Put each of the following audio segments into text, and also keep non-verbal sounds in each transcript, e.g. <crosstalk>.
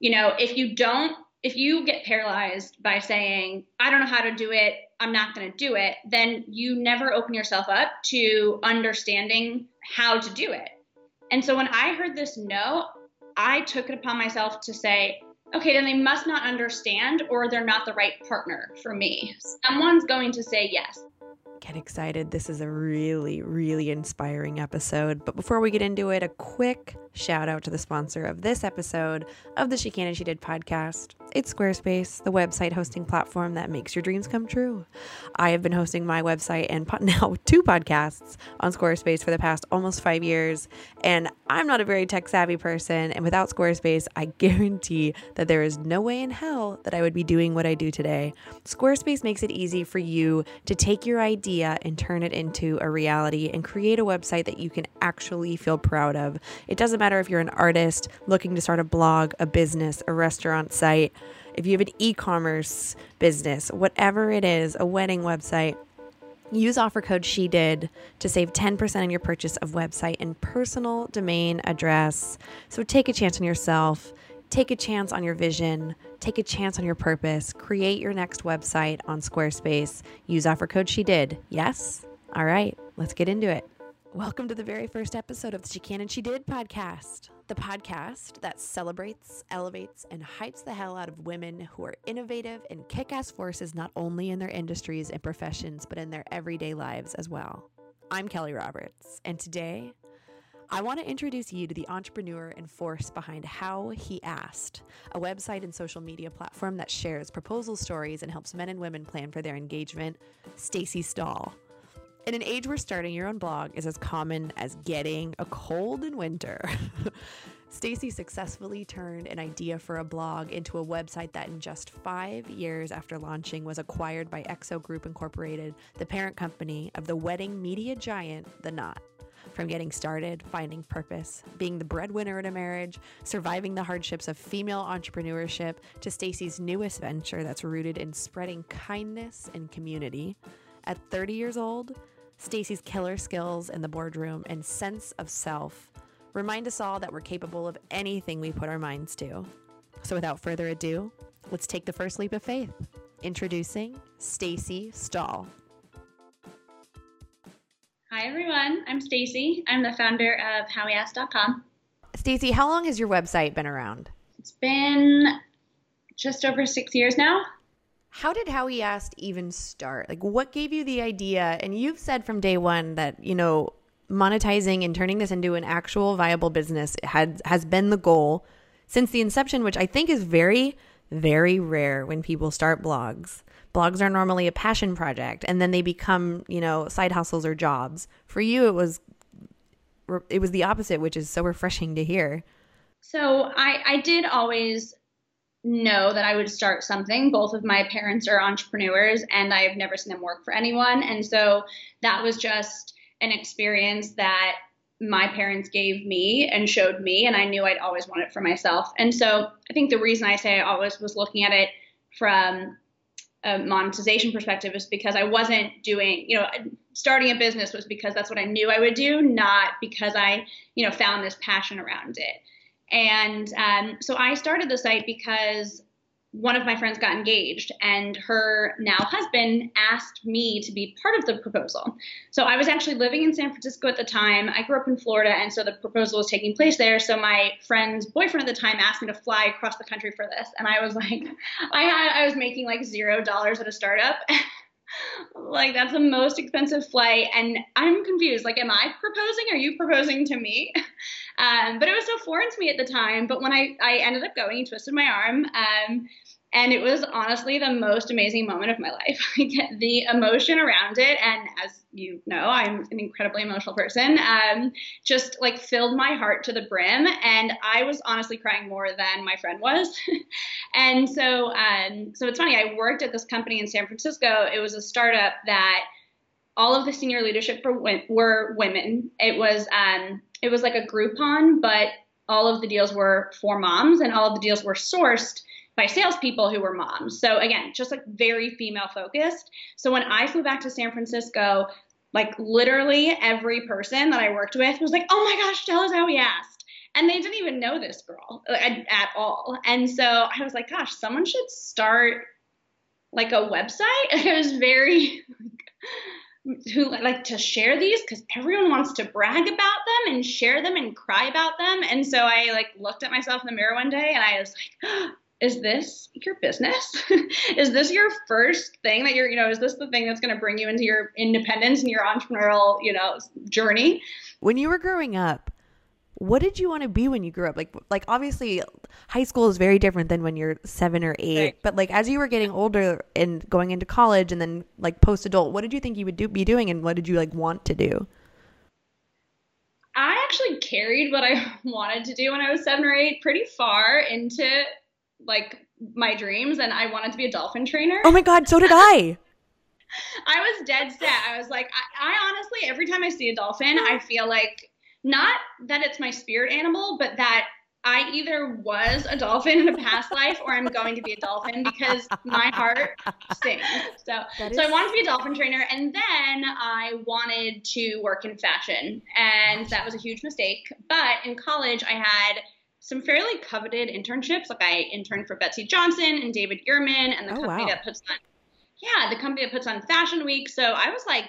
you know, if you don't, if you get paralyzed by saying, I don't know how to do it, I'm not going to do it, then you never open yourself up to understanding how to do it. And so when I heard this no, I took it upon myself to say, okay, then they must not understand or they're not the right partner for me. Someone's going to say yes. Get excited. This is a really, really inspiring episode. But before we get into it, a quick shout out to the sponsor of this episode of the She Can and She Did podcast. It's Squarespace, the website hosting platform that makes your dreams come true. I have been hosting my website and <laughs> now two podcasts on Squarespace for the past almost five years. And I'm not a very tech savvy person. And without Squarespace, I <laughs> guarantee that there is no way in hell that I would be doing what I do today. Squarespace makes it easy for you to take your idea and turn it into a reality and create a website that you can actually feel proud of. It doesn't matter if you're an artist looking to start a blog, a business, a restaurant site, if you have an e commerce business, whatever it is, a wedding website. Use offer code she did to save 10% on your purchase of website and personal domain address. So take a chance on yourself, take a chance on your vision, take a chance on your purpose, create your next website on Squarespace. Use offer code she did. Yes? All right, let's get into it. Welcome to the very first episode of the She Can and She Did podcast, the podcast that celebrates, elevates, and hypes the hell out of women who are innovative and kick ass forces not only in their industries and professions, but in their everyday lives as well. I'm Kelly Roberts, and today I want to introduce you to the entrepreneur and force behind How He Asked, a website and social media platform that shares proposal stories and helps men and women plan for their engagement, Stacy Stahl. In an age where starting your own blog is as common as getting a cold in winter, <laughs> Stacy successfully turned an idea for a blog into a website that in just five years after launching was acquired by XO Group Incorporated, the parent company of the wedding media giant, The Knot. From getting started, finding purpose, being the breadwinner in a marriage, surviving the hardships of female entrepreneurship, to Stacy's newest venture that's rooted in spreading kindness and community. At 30 years old, Stacy's killer skills in the boardroom and sense of self remind us all that we're capable of anything we put our minds to. So without further ado, let's take the first leap of faith. Introducing Stacy Stahl. Hi everyone, I'm Stacy. I'm the founder of howheasked.com. Stacy, how long has your website been around? It's been just over 6 years now. How did How He Asked even start? Like, what gave you the idea? And you've said from day one that, you know, monetizing and turning this into an actual viable business had, has been the goal since the inception, which I think is very, very rare when people start blogs. Blogs are normally a passion project and then they become, you know, side hustles or jobs. For you, it was it was the opposite, which is so refreshing to hear. So I, I did always know that I would start something. Both of my parents are entrepreneurs and I've never seen them work for anyone. And so that was just an experience that my parents gave me and showed me, and I knew I'd always want it for myself. And so I think the reason I say I always was looking at it from a monetization perspective is because I wasn't doing, you know, starting a business was because that's what I knew I would do, not because I, you know, found this passion around it. And um, so I started the site because one of my friends got engaged and her now husband asked me to be part of the proposal. So I was actually living in San Francisco at the time. I grew up in Florida and so the proposal was taking place there. So my friend's boyfriend at the time asked me to fly across the country for this. And I was like, <laughs> I had, I was making like zero dollars at a startup. <laughs> like that's the most expensive flight and i'm confused. Like am i proposing? Are you proposing to me? <laughs> Um, but it was so foreign to me at the time but when i, I ended up going he twisted my arm um, and it was honestly the most amazing moment of my life. <laughs> the emotion around it, and as you know, I'm an incredibly emotional person, um, just like filled my heart to the brim. And I was honestly crying more than my friend was. <laughs> and so, um, so it's funny, I worked at this company in San Francisco. It was a startup that all of the senior leadership were women. It was, um, it was like a Groupon, but all of the deals were for moms and all of the deals were sourced by salespeople who were moms. So again, just like very female focused. So when I flew back to San Francisco, like literally every person that I worked with was like, "Oh my gosh, tell us how he asked." and they didn't even know this girl uh, at, at all. And so I was like, gosh, someone should start like a website. <laughs> It was very who like to share these because everyone wants to brag about them and share them and cry about them. And so I like looked at myself in the mirror one day and I was like, <gasps> oh is this your business? <laughs> is this your first thing that you're, you know, is this the thing that's going to bring you into your independence and your entrepreneurial, you know, journey? When you were growing up, what did you want to be when you grew up? Like, like obviously, high school is very different than when you're seven or eight. Right. But like, as you were getting older and going into college, and then like post adult, what did you think you would do, be doing, and what did you like want to do? I actually carried what I <laughs> wanted to do when I was seven or eight pretty far into like my dreams, and I wanted to be a dolphin trainer. Oh my god, so did I. <laughs> I was dead set. I was like, I, I honestly, every time I see a dolphin, I feel like not that it's my spirit animal, but that I either was a dolphin in a past life or I'm going to be a dolphin because my heart sings. So, so I wanted to be a dolphin trainer, and then I wanted to work in fashion, and that was a huge mistake. But in college, I had some fairly coveted internships. Like I interned for Betsey Johnson and David Yurman, and the oh, company wow. that puts on, yeah, the company that puts on Fashion Week. So I was like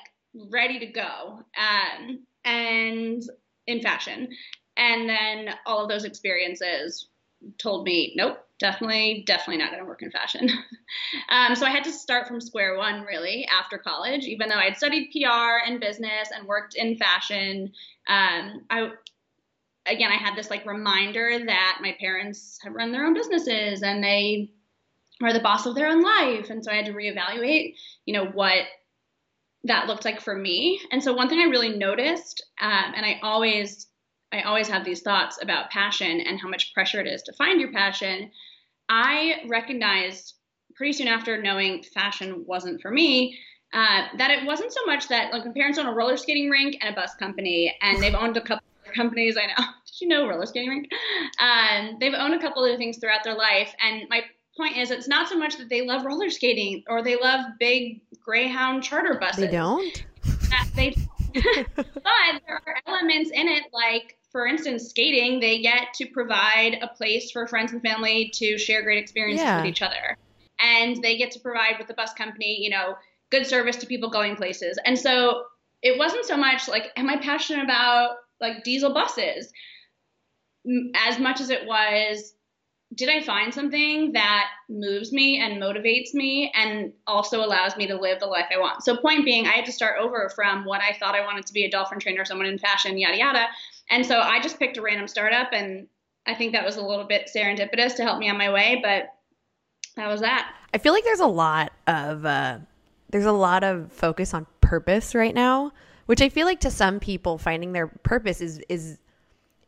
ready to go. Um, and in fashion. And then all of those experiences told me, nope, definitely, definitely not going to work in fashion. <laughs> um, so I had to start from square one really after college, even though I had studied PR and business and worked in fashion. Um, I again, I had this like reminder that my parents have run their own businesses and they are the boss of their own life, and so I had to reevaluate, you know, what that looked like for me. And so one thing I really noticed, um, and I always I always have these thoughts about passion and how much pressure it is to find your passion. I recognized pretty soon after knowing fashion wasn't for me uh, that it wasn't so much that like my parents own a roller skating rink and a bus company, and they've owned a couple companies. I know. <laughs> Did you know roller skating rink? Um, they've owned a couple of things throughout their life, and my point is it's not so much that they love roller skating or they love big greyhound charter buses they don't <laughs> they don't. <laughs> but there are elements in it like for instance skating they get to provide a place for friends and family to share great experiences yeah. with each other and they get to provide with the bus company you know good service to people going places and so it wasn't so much like am i passionate about like diesel buses as much as it was did I find something that moves me and motivates me and also allows me to live the life I want? So, point being, I had to start over from what I thought I wanted to be a dolphin trainer, someone in fashion, yada, yada. And so I just picked a random startup, and I think that was a little bit serendipitous to help me on my way, but that was that. I feel like there's a lot of, uh, there's a lot of focus on purpose right now, which I feel like to some people finding their purpose is, is,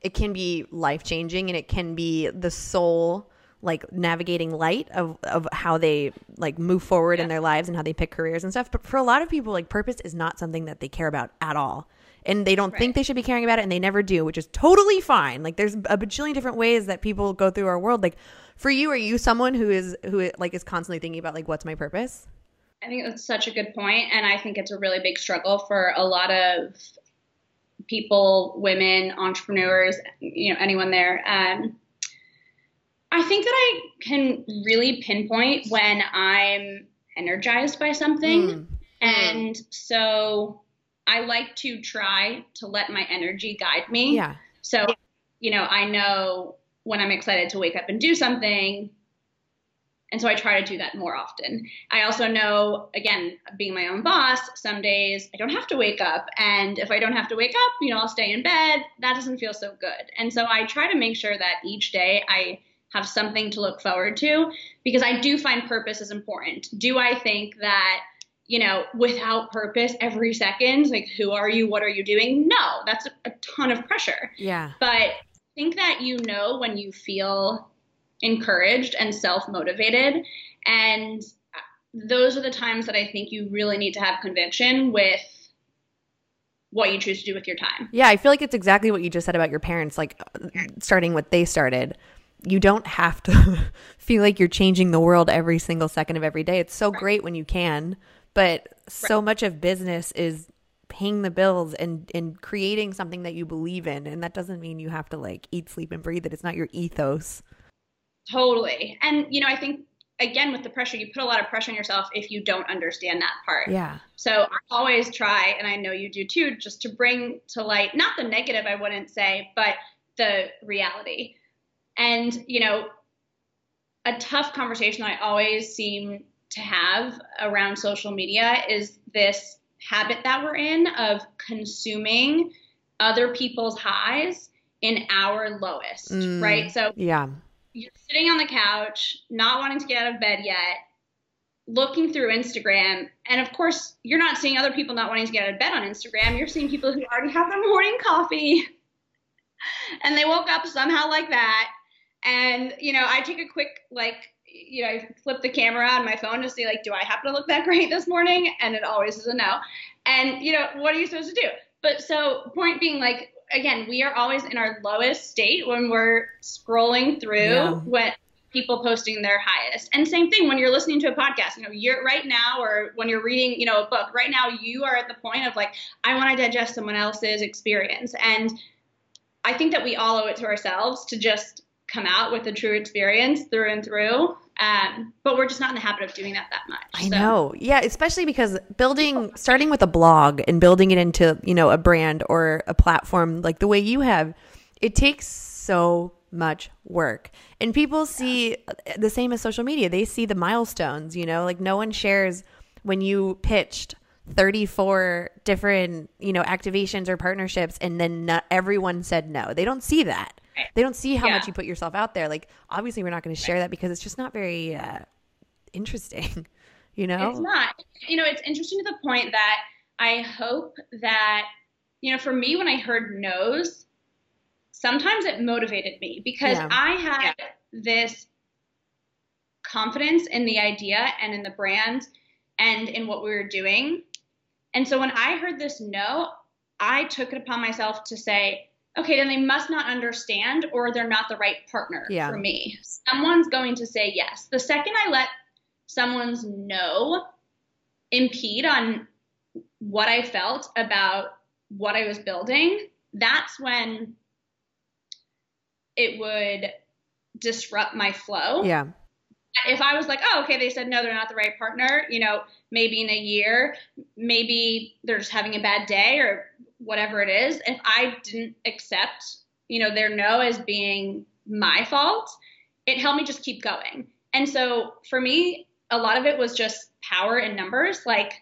it can be life changing and it can be the soul like navigating light of, of how they like move forward yeah. in their lives and how they pick careers and stuff. But for a lot of people, like purpose is not something that they care about at all. And they don't right. think they should be caring about it and they never do, which is totally fine. Like there's a bajillion different ways that people go through our world. Like for you, are you someone who is who like is constantly thinking about like what's my purpose? I think that's such a good point, and I think it's a really big struggle for a lot of people, women, entrepreneurs, you know, anyone there. Um, I think that I can really pinpoint when I'm energized by something. Mm. And so I like to try to let my energy guide me. Yeah. So, you know, I know when I'm excited to wake up and do something, and so I try to do that more often. I also know, again, being my own boss, some days I don't have to wake up. And if I don't have to wake up, you know, I'll stay in bed. That doesn't feel so good. And so I try to make sure that each day I have something to look forward to because I do find purpose is important. Do I think that, you know, without purpose every second, like who are you? What are you doing? No, that's a, ton of pressure. Yeah. But think that you know when you feel encouraged and self motivated. And those are the times that I think you really need to have conviction with what you choose to do with your time. Yeah, I feel like it's exactly what you just said about your parents, like uh, starting what they started. You don't have to <laughs> feel like you're changing the world every single second of every day. It's so right. great when you can, but so much of business is paying the bills and and creating something that you believe in and that doesn't mean you have to like eat sleep and breathe it it's not your ethos totally. And you know i think again with the pressure you put a lot of pressure on yourself if you don't understand that part. Yeah. So i always try and i know you do too just to bring to light not the negative i wouldn't say but the reality. And you know a tough conversation i always seem to have around social media is this habit that we're in of consuming other people's highs in our lowest, mm, right? So yeah, you're sitting on the couch, not wanting to get out of bed yet, looking through Instagram, and of course, you're not seeing other people not wanting to get out of bed on Instagram. You're seeing people who already have their morning coffee, <laughs> and they woke up somehow like that. And you know, I take a quick like you know, I flip the camera on my phone to see like, do I happen to look that <laughs> great this morning? And it always is a no. And you know, what are you supposed to do? But so point being like, again, we are always in our lowest state when we're scrolling through yeah. when people posting their highest. And same thing when you're listening to a podcast, you know, you're right now or when you're reading, you know, a book, right now you are at the point of like, I want to digest someone else's experience. And I think that we all owe it to ourselves to just come out with a true experience through and through. Um, but we're just not in the habit of doing that that much. I so. know. Yeah, especially because building, starting with a blog and building it into, you know, a brand or a platform like the way you have, it takes so much work. And people see the same as social media. They see the milestones, you know, like no one shares when you pitched 34 different, you know, activations or partnerships and then not everyone said no. They don't see that. They don't see how yeah. much you put yourself out there. Like obviously we're not going to share that because it's just not very uh, interesting, <laughs> you know? It's not. You know, it's interesting to the point that I hope that you know, for me when I heard no's, sometimes it motivated me because yeah. I had yeah. this confidence in the idea and in the brand and in what we were doing. And so when I heard this no, I took it upon myself to say, okay, then they must not understand or they're not the right partner yeah. for me. Someone's going to say yes. The second I let someone's no impede on what I felt about what I was building, that's when it would disrupt my flow. Yeah. If I was like, oh, okay, they said no, they're not the right partner, you know, maybe in a year, maybe they're just having a bad day or whatever it is, if I didn't accept, you know, their no as being my fault, it helped me just keep going. And so for me, a lot of it was just power in numbers. Like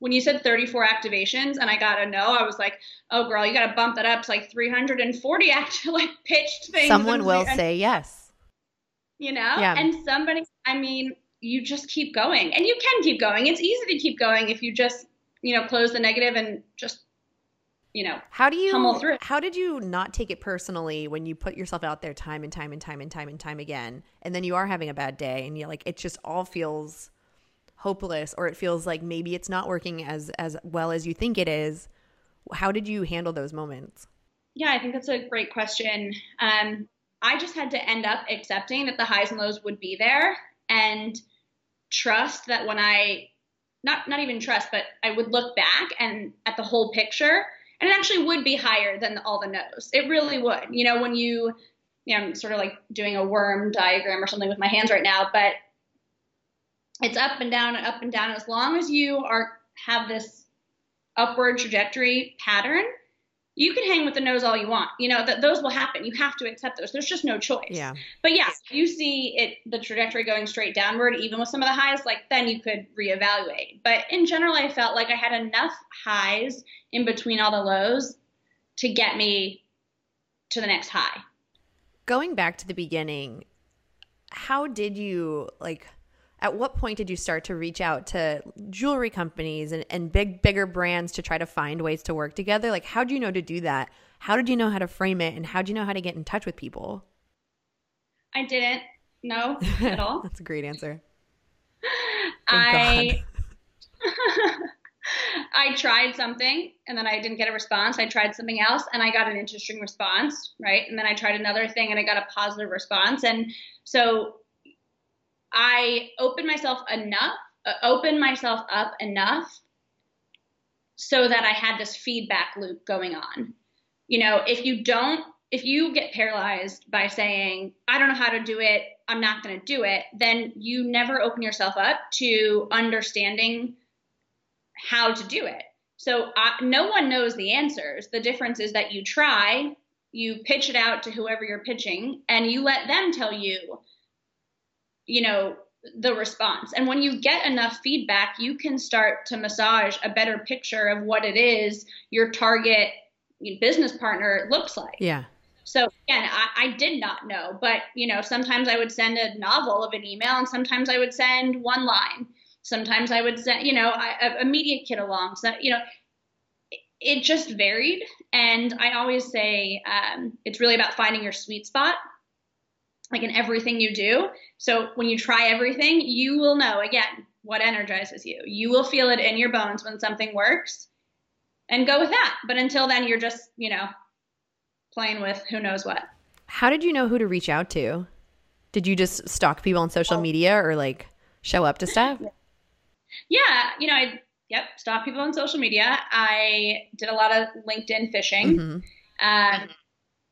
when you said 34 activations and I got a no, I was like, oh girl, you got to bump that up to like 340 <laughs> act like pitched things. Someone will and, say yes. You know? Yeah. And somebody, I mean, you just keep going. And you can keep going. It's easy to keep going if you just, you know, close the negative and just you know how do you how did you not take it personally when you put yourself out there time and time and time and time and time again and then you are having a bad day and you're like it just all feels hopeless or it feels like maybe it's not working as as well as you think it is? How did you handle those moments? Yeah i think that's a great question. Um, i just had to end up accepting that the highs and lows would be there and trust that when i not not even trust but i would look back and at the whole picture and it actually would be higher than all the no's. It really would. You know, when you, you know, I'm sort of like doing a worm diagram or something with my hands right now, but it's up and down and up and down. As long as you are have this upward trajectory pattern, you can hang with the nose all you want. You know, that those will happen. You have to accept those. There's just no choice. Yeah. But yeah, you see it the trajectory going straight downward, even with some of the highs, like then you could reevaluate. But in general, I felt like I had enough highs in between all the lows to get me to the next high. Going back to the beginning, how did you like at what point did you start to reach out to jewelry companies and, and big bigger brands to try to find ways to work together? Like how do you know to do that? How did you know how to frame it? And how do you know how to get in touch with people? I didn't. Know at <laughs> all. That's a great answer. I <laughs> I tried something and then I didn't get a response. I tried something else and I got an interesting response, right? And then I tried another thing and I got a positive response. And so I opened myself enough, uh, opened myself up enough so that I had this feedback loop going on. You know, if you don't, if you get paralyzed by saying, I don't know how to do it, I'm not going to do it, then you never open yourself up to understanding how to do it. So I, no one knows the answers. The difference is that you try, you pitch it out to whoever you're pitching, and you let them tell you, you know, the response. And when you get enough feedback, you can start to massage a better picture of what it is your target business partner looks like. Yeah. So again, I, I, did not know, but you know, sometimes I would send a novel of an email, and sometimes I would send one line. Sometimes I would send, you know, a, a media kit along. So you know, it, it just varied, and I always say um, it's really about finding your sweet spot like in everything you do. So when you try everything, you will know again what energizes you. You will feel it in your bones when something works and go with that. But until then, you're just, you know, playing with who knows what. How did you know who to reach out to? Did you just stalk people on social media or like show up to stuff? Yeah, you know, I yep, stalk people on social media. I did a lot of LinkedIn fishing. Mm-hmm. Um,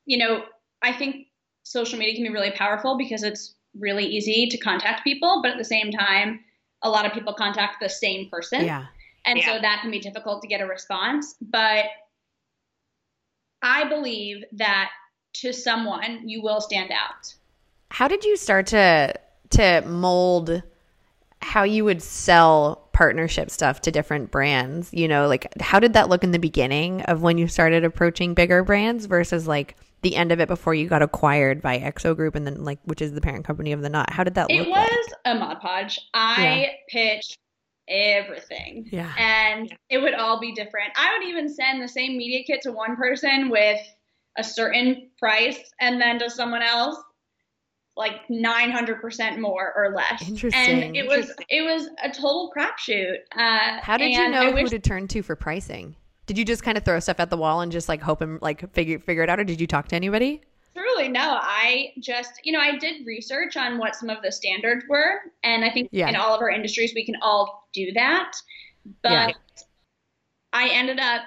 you know, I think social media can be really powerful because it's really easy to contact people, but at the same time, a lot of people contact the same person. Yeah. And yeah. so that can be difficult to get a response. But I believe that to someone, you will stand out. How did you start to to mold how you would sell partnership stuff to different brands? You know, like how did that look in the beginning of when you started approaching bigger brands versus like the end of it before you got acquired by XO Group and then like which is the parent company of the Knot. How did that it look? It was like? a Mod Podge. I yeah. pitched everything. Yeah. And it would all be different. I would even send the same media kit to one person with a certain price and then to someone else like 900% more or less. Interesting. And it was it was a total crapshoot. Uh, How did you know who to turn to for pricing? Did you just kind of throw stuff at the wall and just like hope and like figure figure it out, or did you talk to anybody? Truly, no. I just, you know, I did research on what some of the standards were, and I think yeah. in all of our industries we can all do that. But yeah. I ended up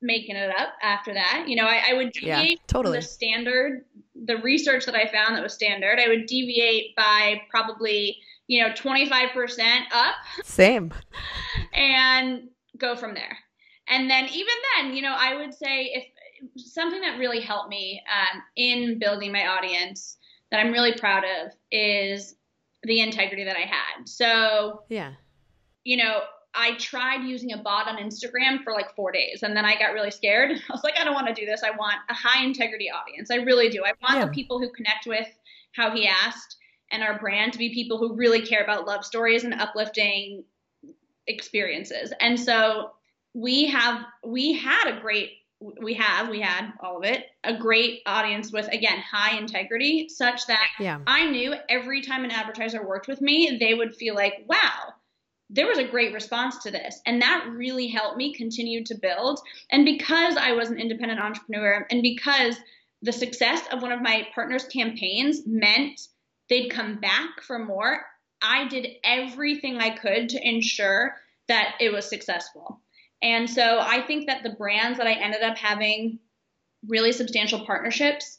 making it up after that. You know, I, I would deviate yeah, totally. the standard, the research that I found that was standard. I would deviate by probably, you know, 25% up. Same. <laughs> and go from there. And then even then, you know, I would say if something that really helped me um, in building my audience that I'm really proud of is the integrity that I had. So yeah, you know, I tried using a bot on Instagram for like four days and then I got really scared. <laughs> I was like, I don't want to do this. I want a high integrity audience. I really do. I want yeah. the people who connect with how he asked and our brand to be people who really care about love stories and uplifting experiences. And so we have we had a great we have we had all of it a great audience with again high integrity such that yeah. i knew every time an advertiser worked with me they would feel like wow there was a great response to this and that really helped me continue to build and because i was an independent entrepreneur and because the success of one of my partners campaigns meant they'd come back for more I did everything I could to ensure that it was successful. And so I think that the brands that I ended up having really substantial partnerships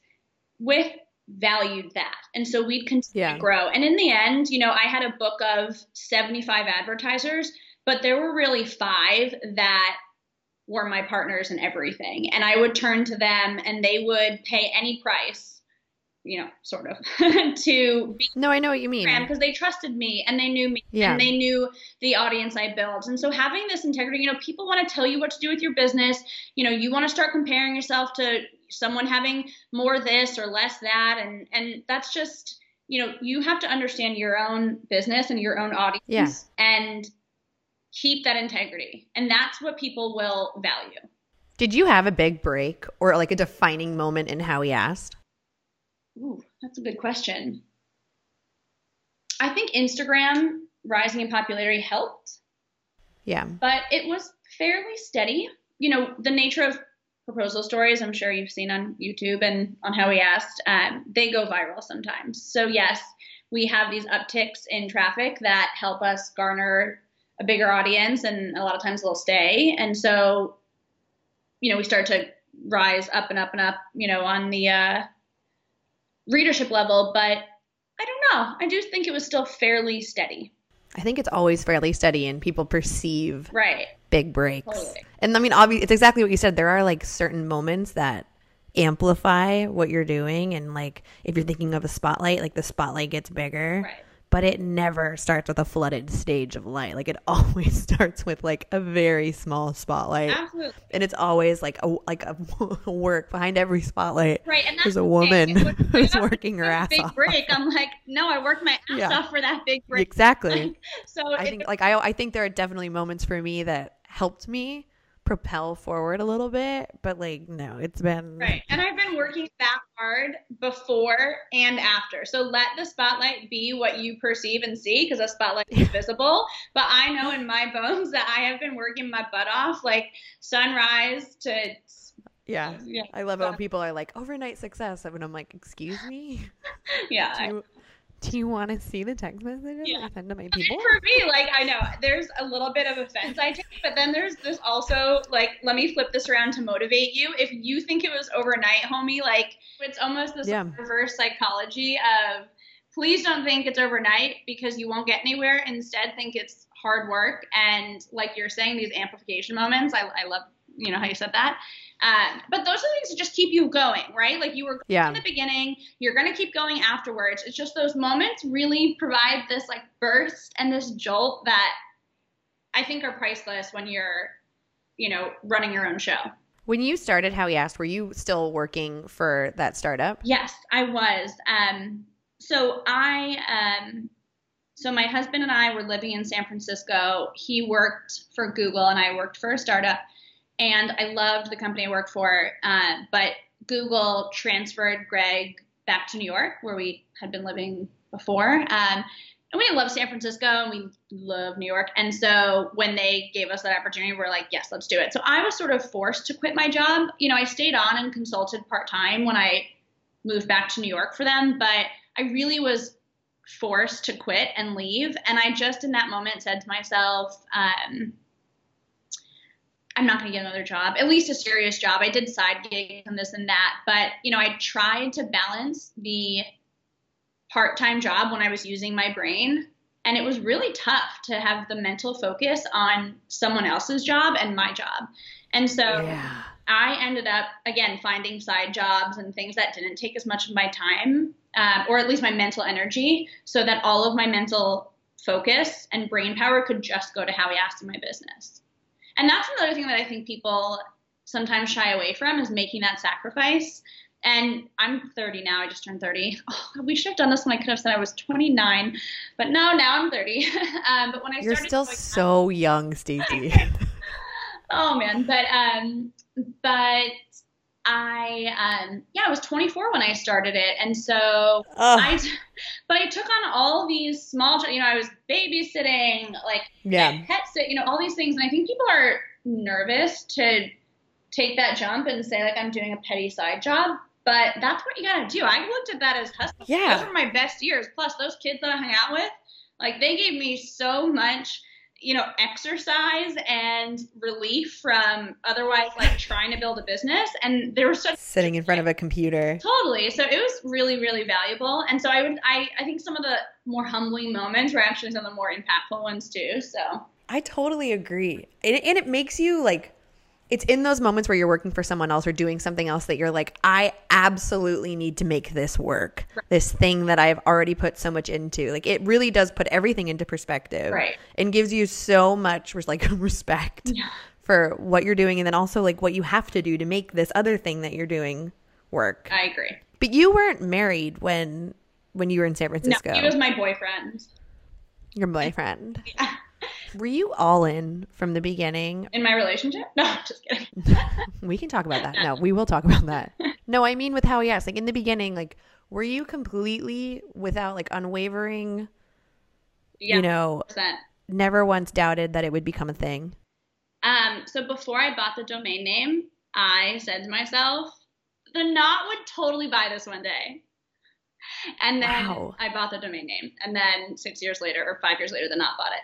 with valued that. And so we'd continue yeah. to grow. And in the end, you know, I had a book of 75 advertisers, but there were really five that were my partners in everything. And I would turn to them and they would pay any price you know, sort of, <laughs> to be. No, I know what you mean. Because they trusted me and they knew me yeah. and they knew the audience I built. And so having this integrity, you know, people want to tell you what to do with your business. You know, you want to start comparing yourself to someone having more this or less that. And, and that's just, you know, you have to understand your own business and your own audience yeah. and keep that integrity. And that's what people will value. Did you have a big break or like a defining moment in how he asked? Ooh, that's a good question. I think Instagram rising in popularity helped. Yeah. But it was fairly steady. You know, the nature of proposal stories, I'm sure you've seen on YouTube and on How He Asked, um, they go viral sometimes. So, yes, we have these upticks in traffic that help us garner a bigger audience, and a lot of times they'll stay. And so, you know, we start to rise up and up and up, you know, on the uh, readership level. But I don't know. I do think it was still fairly steady. I think it's always fairly steady, and people perceive Right. big breaks. Totally. And I mean, obviously, it's exactly what you said. There are like certain moments that amplify what you're doing, and like if you're thinking of a spotlight, like the spotlight gets bigger. Right. But it never starts with a flooded stage of light. Like it <laughs> always starts with like a very small spotlight, Absolutely. and it's always like a like a <laughs> work behind every spotlight. Right. And that's There's a woman when <laughs> who's working her ass big off. break. I'm like, no, I worked my ass Yeah. off for that big break. Exactly. So I think like I I think there are definitely moments for me that helped me propel forward a little bit, but like no, it's been Right. And I've been working that hard before and after. So let the spotlight be what you perceive and see because the spotlight is <laughs> visible. But I know in my bones that I have been working my butt off like sunrise to yeah. yeah. I love it when people are like overnight success, and I'm like, excuse me, <laughs> Yeah. <laughs> do <laughs> do you want to see the text messages Yeah. I send to my people? for me, like I know there's a little bit of offense I take, but then there's this also like let me flip this around to motivate you. If you think it was overnight, homie, like it's almost this Yeah. reverse psychology of please don't think it's overnight because you won't get anywhere. Instead, think it's hard work and like you're saying, these amplification moments. I, I love you know how you said that. Um, but those are things that just keep you going, right? Like you were going Yeah. in the beginning, you're gonna keep going afterwards. It's just those moments really provide this like burst and this jolt that I think are priceless when you're, you know, running your own show. When you started How He Asked, were you still working for that startup? Yes, I was. Um, so I, um, so my husband and I were living in San Francisco. He worked for Google, and I worked for a startup. And I loved the company I worked for, uh, but Google transferred Greg back to New York, where we had been living before. Um, and we love San Francisco and we love New York. And so when they gave us that opportunity, we're like, yes, let's do it. So I was sort of forced to quit my job. You know, I stayed on and consulted part time when I moved back to New York for them, but I really was forced to quit and leave. And I just in that moment said to myself, um, I'm not going to get another job, at least a serious job. I did side gigs and this and that, but you know, I tried to balance the part-time job when I was using my brain, and it was really tough to have the mental focus on someone else's job and my job. And so Yeah. I ended up again finding side jobs and things that didn't take as much of my time, uh, or at least my mental energy, so that all of my mental focus and brain power could just go to how he asked in my business. And that's another thing that I think people sometimes shy away from is making that sacrifice. And I'm 30 now. I just turned 30. <laughs> Oh, we should have done this when I could have said I was 29, but no, now I'm 30. <laughs> um, but when I You're still going- so young, Stacy. <laughs> oh man but um but i um yeah i was 24 when i started it. And so i but i took on all these small you know i was babysitting like yeah. pet sit you know all these things. And i think people are nervous to take that jump and say like i'm doing a petty side job. But that's what you gotta do. I looked at that as hustle. Yeah. those were my best years. Plus those kids that i hung out with like they gave me so much you know exercise and relief from otherwise like trying to build a business and there was such Sitting in front of a computer. totally so it was really really valuable and so i would i i think some of the more humbling moments were actually some of the more impactful ones too so I totally agree. And, and it makes you like, it's in those moments where you're working for someone else or doing something else that you're like, I absolutely need to make this work. This thing that I've already put so much into. Like, it really does put everything into perspective. Right. And gives you so much like <laughs> respect Yeah. for what you're doing and then also like what you have to do to make this other thing that you're doing work. i agree But you weren't married when when you were in San no Francisco. he was my boyfriend Your boyfriend. <laughs> Yeah. Were you all in from the beginning? in my relationship no just kidding <laughs> We can talk about that. No, we will talk about that. <laughs> No, I mean with how he asked. Like in the beginning, like were you completely without like unwavering, yeah you know, percent. never once doubted that it would become a thing? Um, so before I bought the domain name, I said to myself, the knot would totally buy this one day. and then Wow. I bought the domain name. And then six years later, or five years later, the Knot bought it.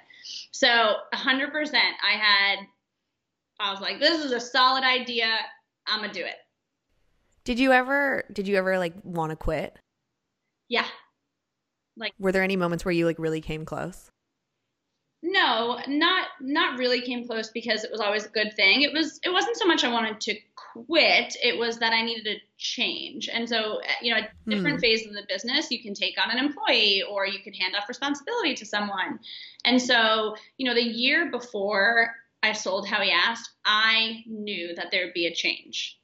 So 100%, I had, I was like, this is a solid idea. I'm going to do it. Did you ever did you ever like want to quit? Yeah. Like, were there any moments where you like really came close? No, not not really came close because it was always a good thing. It was it wasn't so much I wanted to quit, it was that I needed to change. And so, uh, you know, at different Hmm. phases of the business, you can take on an employee or you can hand off responsibility to someone. And so, you know, the year before I sold How He Asked, I knew that there would be a change.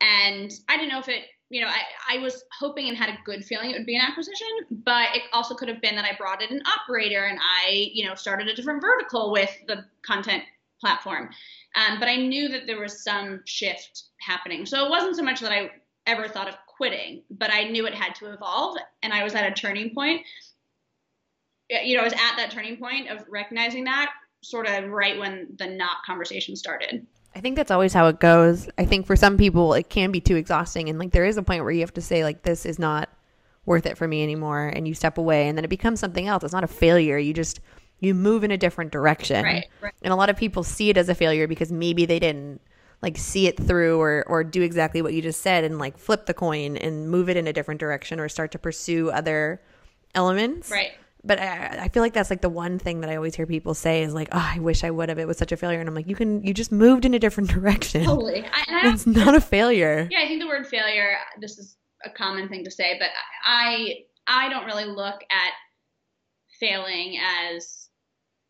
And I didn't know if it, you know, I, I was hoping and had a good feeling it would be an acquisition, but it also could have been that I brought in an operator and I, you know, started a different vertical with the content platform. Um, but I knew that there was some shift happening. So it wasn't so much that I ever thought of quitting, but I knew it had to evolve. And I was at a turning point. You know, I was at that turning point of recognizing that sort of right when the Knot conversation started. I think that's always how it goes. I think for some people it can be too exhausting and like there is a point where you have to say like this is not worth it for me anymore and you step away and then it becomes something else. It's not a failure. You just you move in a different direction. Right, right. And a lot of people see it as a failure because maybe they didn't like see it through or or do exactly what you just said and like flip the coin and move it in a different direction or start to pursue other elements. Right. But I, I feel like that's like the one thing that I always hear people say is like, "Oh, I wish I would have. It was such a failure." And I'm like, "You can, you just moved in a different <laughs> direction. Totally. I, and I It's not a failure." Yeah, I think the word failure. This is a common thing to say, but I I don't really look at failing as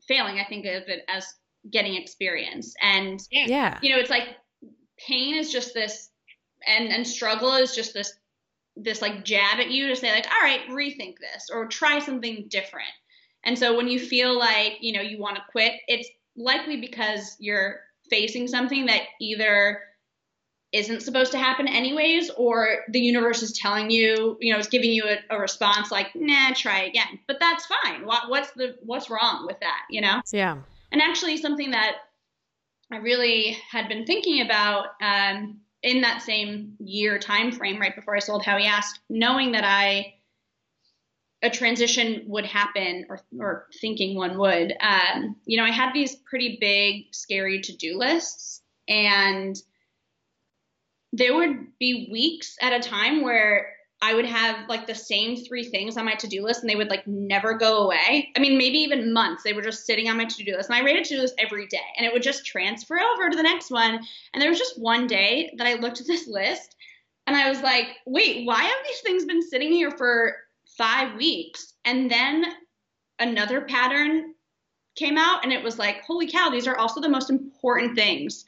failing. I think of it as getting experience, and Yeah. you know, it's like pain is just this, and and struggle is just this this like jab at you to say like, all right, rethink this or try something different. And so when you feel like you know you want to quit, it's likely because you're facing something that either isn't supposed to happen anyways, or the universe is telling you, you know, it's giving you a, a response like, nah, try again. But that's fine. What, what's the what's wrong with that? You know? Yeah. And actually, something that I really had been thinking about um, in that same year time frame, right before I sold How He Asked, knowing that I a transition would happen, or or thinking one would. Um, you know, I had these pretty big, scary to do lists, and there would be weeks at a time where I would have like the same three things on my to do list and they would like never go away. I mean, maybe even months. They were just sitting on my to do list. And I rated to do list every day and it would just transfer over to the next one. And there was just one day that I looked at this list and I was like, wait, why have these things been sitting here for five weeks? And then another pattern came out and it was like, holy cow, these are also the most important things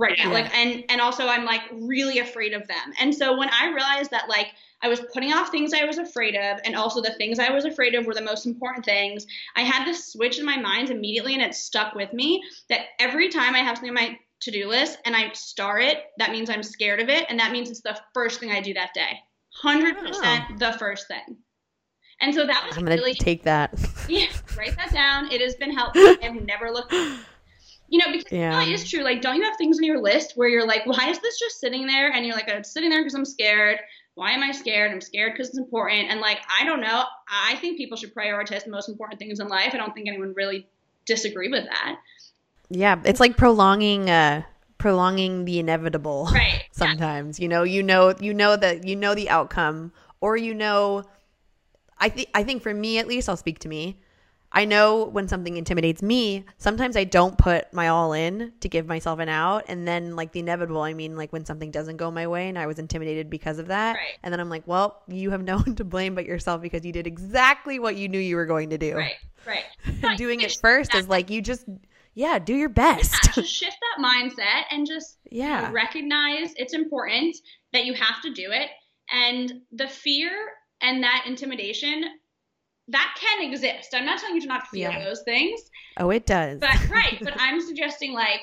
right now. Yeah. Like and and also I'm like really afraid of them. And so when I realized that like I was putting off things I was afraid of, and also the things I was afraid of were the most important things. I had this switch in my mind immediately, and it stuck with me that every time I have something on my to do list and I star it, that means I'm scared of it, and that means it's the first thing I do that day. 100% the first thing. And so that was I'm gonna really take that. yeah, write that down. It has been helpful. <laughs> I've never looked. You know, because Yeah. it really is true. Like, don't you have things on your list where you're like, why is this just sitting there? And you're like, it's sitting there because I'm scared. Why am I scared? I'm scared because it's important. And like, I don't know. I think people should prioritize the most important things in life. I don't think anyone really disagree with that. Yeah, it's like prolonging uh prolonging the inevitable. Right. <laughs> Sometimes, you know, you know you know that you know the outcome or you know I think I think for me at least, I'll speak to me. I know when something intimidates me, sometimes I don't put my all in to give myself an out and then like the inevitable, I mean like when something doesn't go my way and I was intimidated because of that. Right. And then I'm like, well, you have <laughs> no one to blame but yourself because you did exactly what you knew you were going to do. Right. Right. <laughs> Doing it first is like you just yeah, do your best. just shift that mindset and just you know, Yeah. recognize it's important that you have to do it and the fear and that intimidation that can exist i'm not telling you to not feel Yeah. those things Oh, it does. but right but i'm <laughs> suggesting like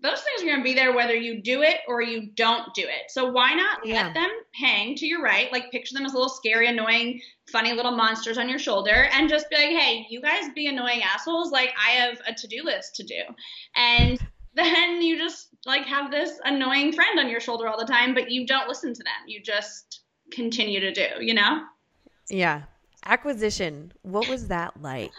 those things are going to be there whether you do it or you don't do it so why not Yeah. let them hang to your right like picture them as little scary annoying funny little monsters on your shoulder and just be like hey you guys be annoying assholes like i have a to-do list to do and then you just like have this annoying friend on your shoulder all the time but you don't listen to them you just continue to do you know Yeah. Acquisition. What was that like?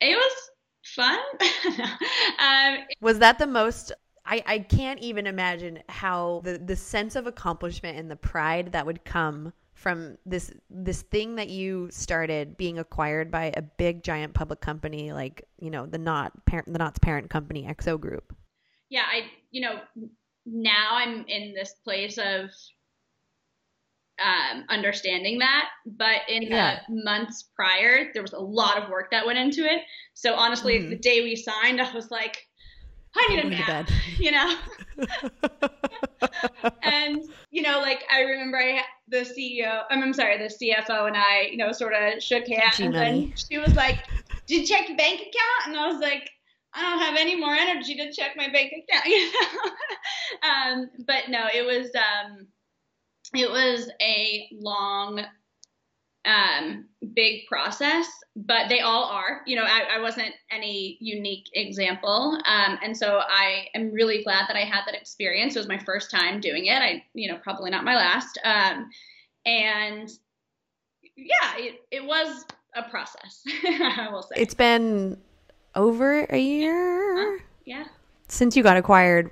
It was fun. <laughs> um, was that the most I, I can't even imagine how the, the sense of accomplishment and the pride that would come from this this thing that you started being acquired by a big giant public company like you know the Knot parent the Knot's parent company XO Group. Yeah, I you know now I'm in this place of um, understanding that, but in yeah. the months prior, there was a lot of work that went into it. So honestly, mm-hmm. the day we signed, I was like, I need a nap, <laughs> you know. <laughs> and you know, like I remember I, the CEO, I'm, I'm sorry, the CFO and I, you know, sort of shook hands, and she was like, "Did you check your bank account?" And I was like, "I don't have any more energy to check my bank account," <laughs> you know. um, but no, it was um, it was a long um, big process, but they all are. You know, I, I wasn't any unique example, um, and so I am really glad that I had that experience. It was my first time doing it. I, you know, probably not my last. Um, and yeah, it, it was a process. <laughs> I will say it's been over a year. Uh, yeah, since you got acquired.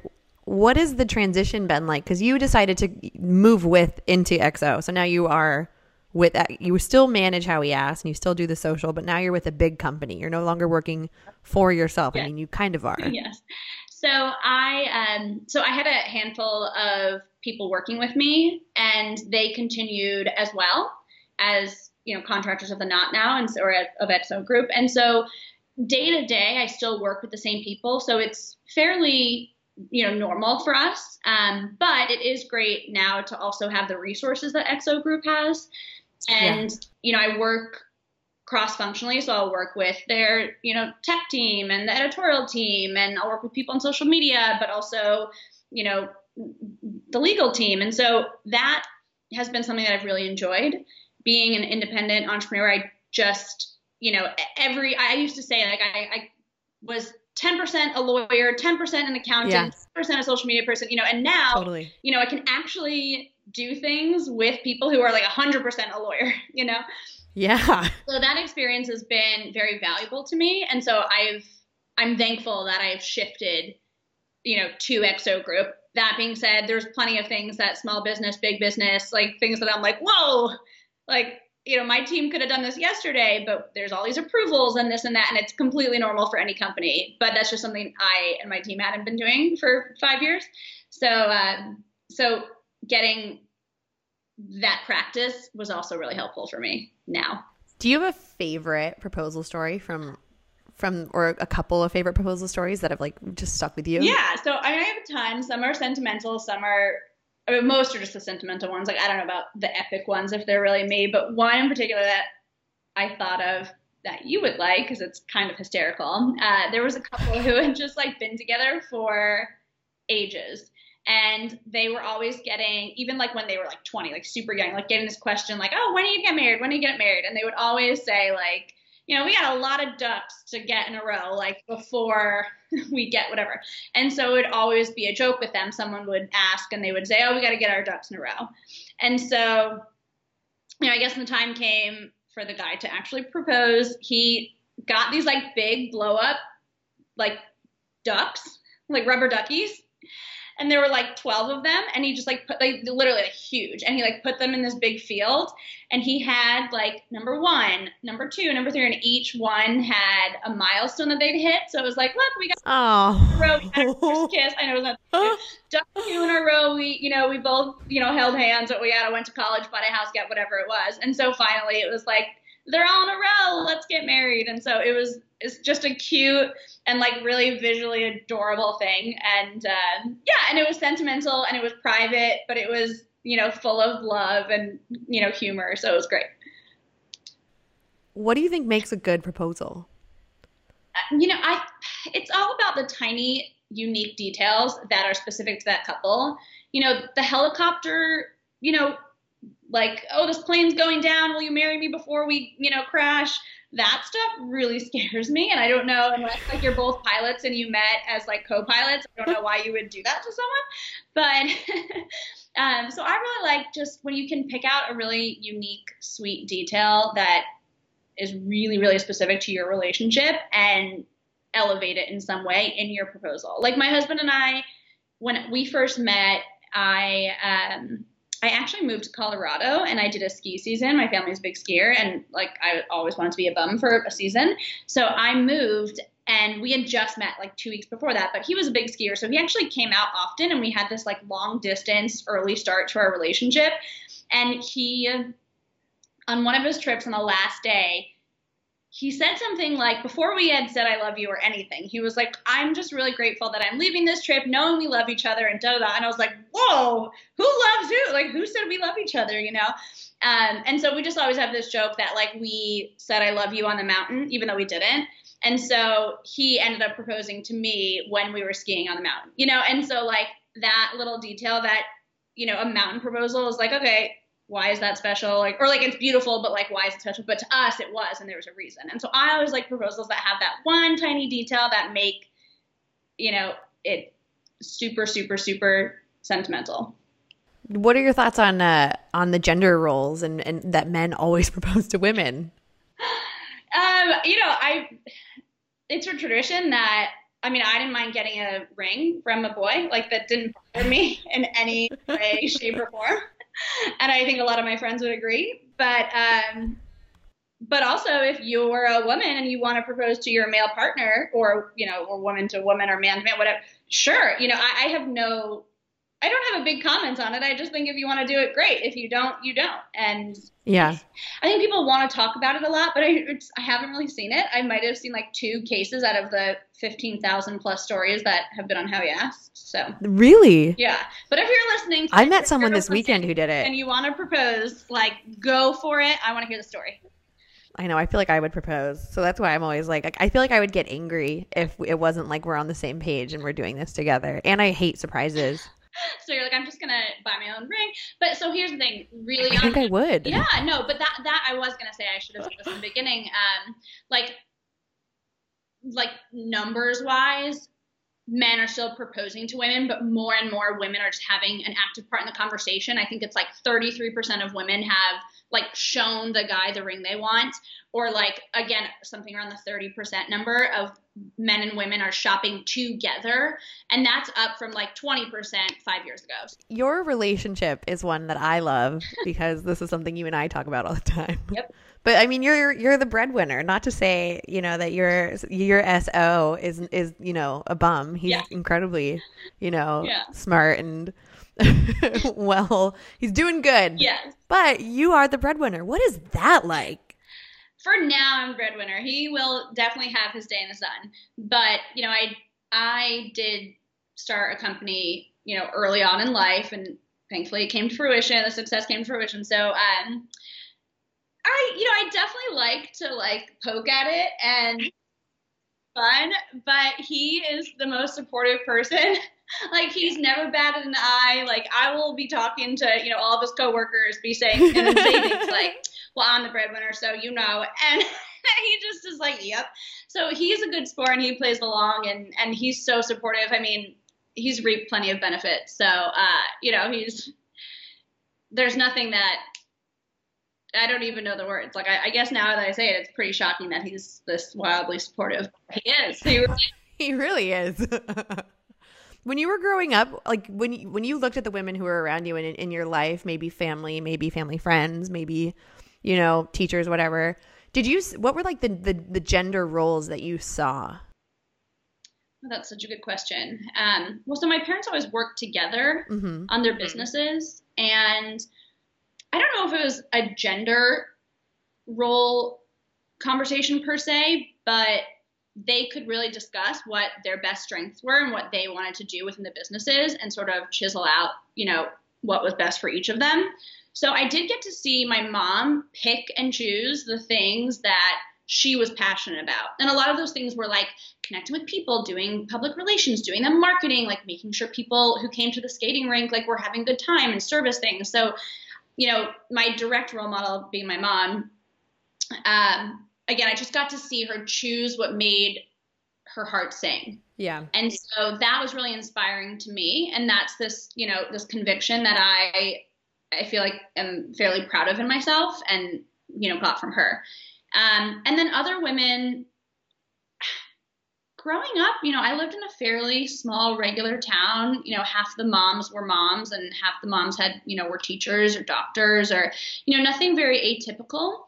What has the transition been like? Because you decided to move with into XO, so now you are with you still manage how he asked and you still do the social but now you're with a big company. You're no longer working for yourself. Yes. i mean you kind of are. Yes. So i um so i had a handful of people working with me and they continued as well as you know contractors of the Knot now and so, or of XO group. And so day to day i still work with the same people. So it's fairly you know normal for us um, but it is great now to also have the resources that XO group has and, yeah. you know, I work cross functionally. So I'll work with their, you know, tech team and the editorial team, and I'll work with people on social media, but also, you know, the legal team. And so that has been something that I've really enjoyed. Being an independent entrepreneur, I just, you know, every, I used to say, like, I, I was 10% a lawyer, 10% an accountant, yeah. 10% a social media person, you know, and now, totally. you know, I can actually do things with people who are like 100% a lawyer, <laughs> you know? Yeah. So that experience has been very valuable to me. And so I've, I'm thankful that I've shifted, you know, to XO Group. That being said, there's plenty of things that small business, big business, like things that I'm like, whoa, like, you know, my team could have done this yesterday, but there's all these approvals and this and that, and it's completely normal for any company. But that's just something I and my team hadn't been doing for five years. So, uh, so getting that practice was also really helpful for me now. Do you have a favorite proposal story from from or a couple of favorite proposal stories that have like just stuck with you? Yeah, so I, mean, I have a ton. Some are sentimental, some are I mean, most are just the sentimental ones. Like I don't know about the epic ones if they're really me, but one in particular that I thought of that you would like because it's kind of hysterical. Uh, there was a couple who had just like been together for ages and they were always getting even like when they were like 20 like super young like getting this question like oh when do you get married when do you get married and they would always say like you know we got a lot of ducks to get in a row like before <laughs> we get whatever. And so it would always be a joke with them. Someone would ask and they would say oh we got to get our ducks in a row. And so you know i guess when the time came for the guy to actually propose he got these like big blow up like ducks like rubber duckies and there were like 12 of them and he just like put like literally like huge and he like put them in this big field and he had like number one number two number three and each one had a milestone that they'd hit so it was like look we got oh row we got first kiss i know it was not <laughs> two in a row we you know we both you know held hands but we had I went to college bought a house get whatever it was and so finally it was like they're all in a row let's get married and so it was it's just a cute and like really visually adorable thing. And uh, yeah, and it was sentimental and it was private, but it was you know full of love and you know humor. So it was great. What do you think makes a good proposal? Uh, you know, I it's all about the tiny unique details that are specific to that couple. You know, the helicopter, you know, like, oh, this plane's going down. Will you marry me before we, you know, crash? that stuff really <laughs> scares me. And I don't know unless like you're both pilots and you met as like co-pilots. I don't know why you would do that to someone, but <laughs> Um, so I really like just when you can pick out a really unique, sweet detail that is really, really specific to your relationship and elevate it in some way in your proposal. Like my husband and I, when we first met, I um, I actually moved to Colorado and I did a ski season. My family's a big skier, and like I always wanted to be a bum for a season. So I moved and we had just met like two weeks before that but he was a big skier so he actually came out often and we had this like long distance early start to our relationship and he on one of his trips on the last day he said something like before we had said i love you or anything. He was like i'm just really grateful that i'm leaving this trip knowing we love each other and da da da. And i was like whoa who loves who? Like who said we love each other? You know? Um, and so we just always have this joke that like we said i love you on the mountain even though we didn't. And so he ended up proposing to me when we were skiing on the mountain, you know, and so like that little detail that, you know, a mountain proposal is like, okay, why is that special? Like, or like it's beautiful, but like, why is it special? But to us, it was, and there was a reason. And so I always like proposals that have that one tiny detail that make, you know, it super, super, super sentimental. What are your thoughts on uh, on the gender roles and, and that men always <laughs> propose to women? Um, you know, I it's a tradition that I mean, I didn't mind getting a ring from a boy. Like that didn't bother me in any way, shape, or form. <laughs> And I think a lot of my friends would agree. But um, but also, if you're a woman and you want to propose to your male partner, or you know, or woman to woman, or man to man, whatever, sure. You know, I, I have no I don't have a big comment on it. I just think if you want to do it, great. If you don't, you don't. And yeah, I think people want to talk about it a lot, but I, I haven't really seen it. I might have seen like two cases out of the fifteen thousand plus stories that have been on How You Asked. So really, yeah. But if you're listening, I met someone this weekend who did it, and you want to propose, like go for it. I want to hear the story. I know. I feel like I would propose. So that's why I'm always like, I feel like I would get angry if it wasn't like we're on the same page and we're doing this together. And I hate surprises. <laughs> so you're like, I'm just gonna buy my own ring. But so here's the thing, really. I think I would. Yeah, no, but that that I was gonna say I should have said this in the beginning. Um, like, like numbers wise, men are still proposing to women, but more and more women are just having an active part in the conversation. I think it's like 33% of women have like shown the guy the ring they want, or like again something around the 30% number of men and women are shopping together, and that's up from like 20% five years ago. Your relationship is one that I love <laughs> because this is something you and I talk about all the time. Yep. But I mean, you're you're the breadwinner. Not to say you know that your your so is is you know a bum. He's yeah. incredibly you know yeah. smart and <laughs> well. He's doing good. Yes. But you are the breadwinner. What is that like? For now, I'm breadwinner. He will definitely have his day in the sun. But you know, I I did start a company you know early on in life, and thankfully it came to fruition. The success came to fruition. So um I, you know, I definitely like to like poke at it and fun, but he is the most supportive person. <laughs> <laughs> like he's never batted an eye. Like I will be talking to, you know, all of his coworkers, be saying <laughs> and say things like, "Well, I'm the breadwinner, so you know," <laughs> and he just is like, "Yep." So he's a good sport and he plays along, and and he's so supportive. I mean, he's reaped plenty of benefits. So, uh, you know, he's there's nothing that I don't even know the words. Like I, I, guess now that I say it, it's pretty shocking that he's this wildly supportive. He is. He really, he really is. When you were growing up, like when you, when you looked at the women who were around you in in your life, maybe family, maybe family friends, maybe you know teachers, whatever. Did you? What were like the the, the gender roles that you saw? Oh, that's such a good question. Um, well, so my parents always worked together mm-hmm. on their businesses, and I don't know if it was a gender role conversation per se, but they could really discuss what their best strengths were and what they wanted to do within the businesses and sort of chisel out, you know, what was best for each of them. So I did get to see my mom pick and choose the things that she was passionate about. And a lot of those things were like connecting with people, doing public relations, doing the marketing, like making sure people who came to the skating rink like were having good time and service things. So you know, my direct role model being my mom, um, again, I just got to see her choose what made her heart sing. Yeah. And so that was really inspiring to me. And that's this, you know, this conviction that I I feel like am fairly proud of in myself and, you know, got from her. Um, and then other women growing up, you know, I lived in a fairly small, regular town. You know, half the moms were moms, and half the moms had, you know, were teachers or doctors or, you know, nothing very atypical.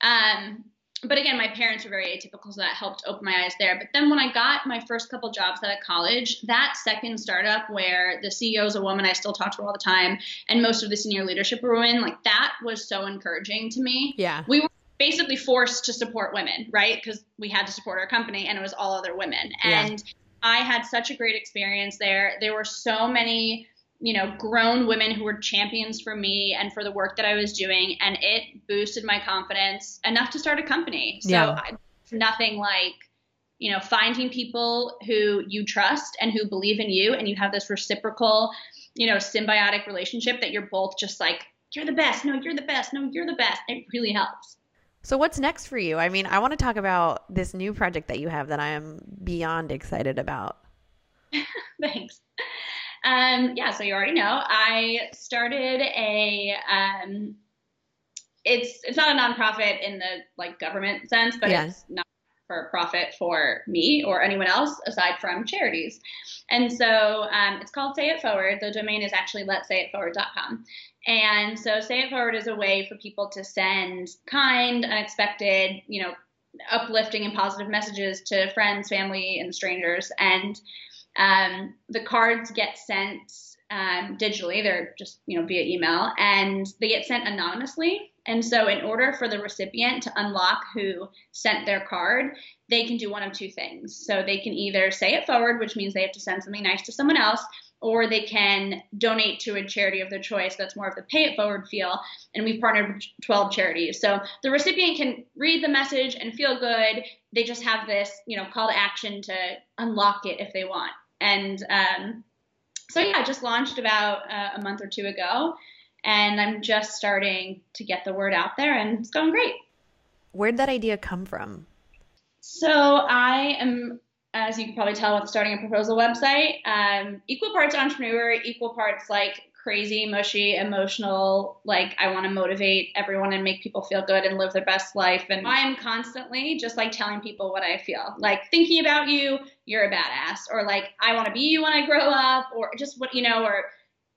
Um, but again, my parents were very atypical, so that helped open my eyes there. But then when I got my first couple jobs out of college, that second startup where the CEO is a woman, I still talk to her all the time, and most of the senior leadership were women, like that was so encouraging to me. Yeah. We were basically forced to support women, right? Because we had to support our company and it was all other women. Yeah. And I had such a great experience there. There were so many, you know, grown women who were champions for me and for the work that I was doing. And it boosted my confidence enough to start a company. So Yeah. I, nothing like, you know, finding people who you trust and who believe in you and you have this reciprocal, you know, symbiotic relationship that you're both just like, you're the best. No, you're the best. No, you're the best. It really helps. So what's next for you? I mean, I want to talk about this new project that you have that I am beyond excited about. <laughs> Thanks. Um, yeah, so you already know I started a. Um, it's it's not a nonprofit in the like government sense, but it's not for profit for me or anyone else aside from charities. And so um, it's called Say It Forward. The domain is actually letssayitforward.com. And so Say It Forward is a way for people to send kind, unexpected, you know, uplifting and positive messages to friends, family, and strangers. And um, the cards get sent um, digitally; they're just you know via email, and they get sent anonymously. And so, in order for the recipient to unlock who sent their card, they can do one of two things. So they can either say it forward, which means they have to send something nice to someone else, or they can donate to a charity of their choice. That's more of the pay it forward feel. And we've partnered with 12 charities. So the recipient can read the message and feel good. They just have this, you know, call to action to unlock it if they want. And um, so yeah, I just launched about uh, a month or two ago, and I'm just starting to get the word out there, and it's going great. Where'd that idea come from? So I am, as you can probably tell with starting a proposal website, um, equal parts entrepreneur, equal parts like crazy, mushy, emotional. Like I want to motivate everyone and make people feel good and live their best life. And I am constantly just like telling people what I feel, like thinking about you, you're a badass, or like I want to be you when I grow up, or just what you know, or